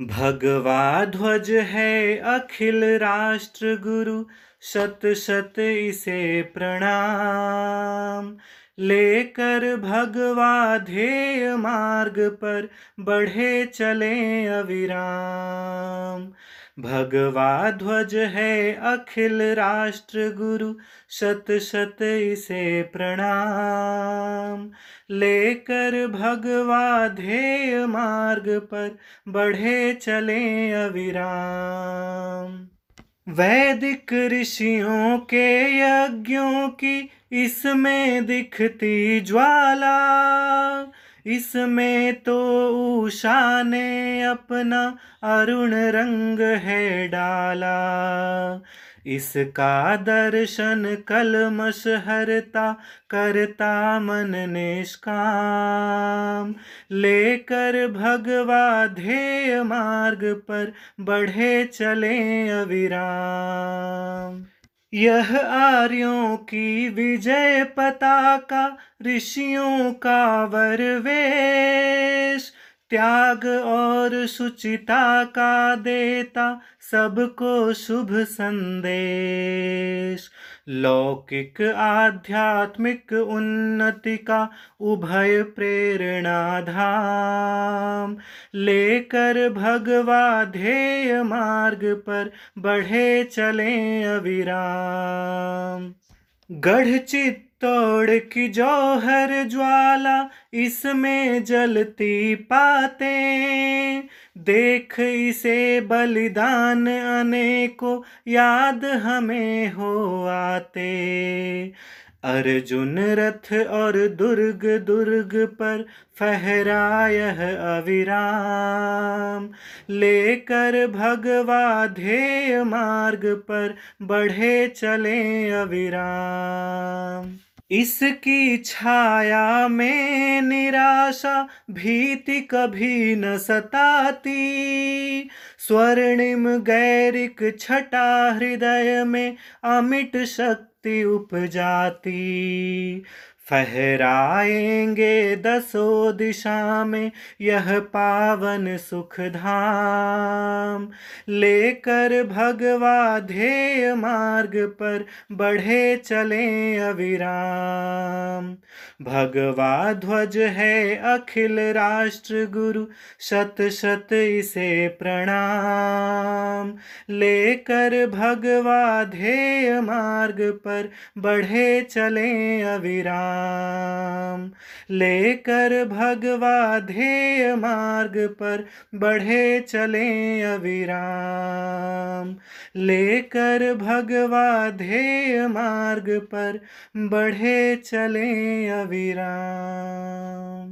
भगवा ध्वज है अखिल राष्ट्र गुरु शत शत इसे प्रणाम। लेकर भगवा ध्येय मार्ग पर बढ़े चले अविराम। भगवा ध्वज है अखिल राष्ट्र गुरु शत शत इसे प्रणाम। लेकर भगवा ध्येय मार्ग पर बढ़े चले अविराम। वैदिक ऋषियों के यज्ञों की इसमें दिखती ज्वाला। इसमें तो उषा ने अपना अरुण रंग है डाला। इसका दर्शन कलमश हरता करता मन निष्काम। लेकर भगवा ध्येय मार्ग पर बढ़े चले अविराम। यह आर्यों की विजय पताका, ऋषियों का वरवेश। त्याग और शुचिता का देता सबको शुभ संदेश। लौकिक, आध्यात्मिक उन्नति का उभय प्रेरणा धाम। लेकर भगवा ध्येय मार्ग पर बढ़े चले अविराम। गढ़ चित्तौड़ की जौहर ज्वाला इसमें जलती पाते देख इसे बलिदान अनेकों याद हमें हो आते। अर्जुन रथ और दुर्ग दुर्ग पर फहराय अविराम। लेकर भगवा ध्येय मार्ग पर बढ़े चले अविराम। इसकी छाया में निराशा भीति कभी न सताती। स्वर्णिम गैरिक छटा हृदय में अमिट शक्ति उपजाती। फहराएँगे दसो दिशा में यह पावन सुख धाम लेकर भगवा ध्येय मार्ग पर बढ़े चले अविराम। भगवा ध्वज है अखिल राष्ट्र गुरु शत शत इसे प्रणाम। लेकर भगवा ध्येय मार्ग पर बढ़े चले अविराम। राम लेकर भगवा ध्येय मार्ग पर बढ़े चले अविराम। लेकर भगवा ध्येय मार्ग पर बढ़े चले अविराम।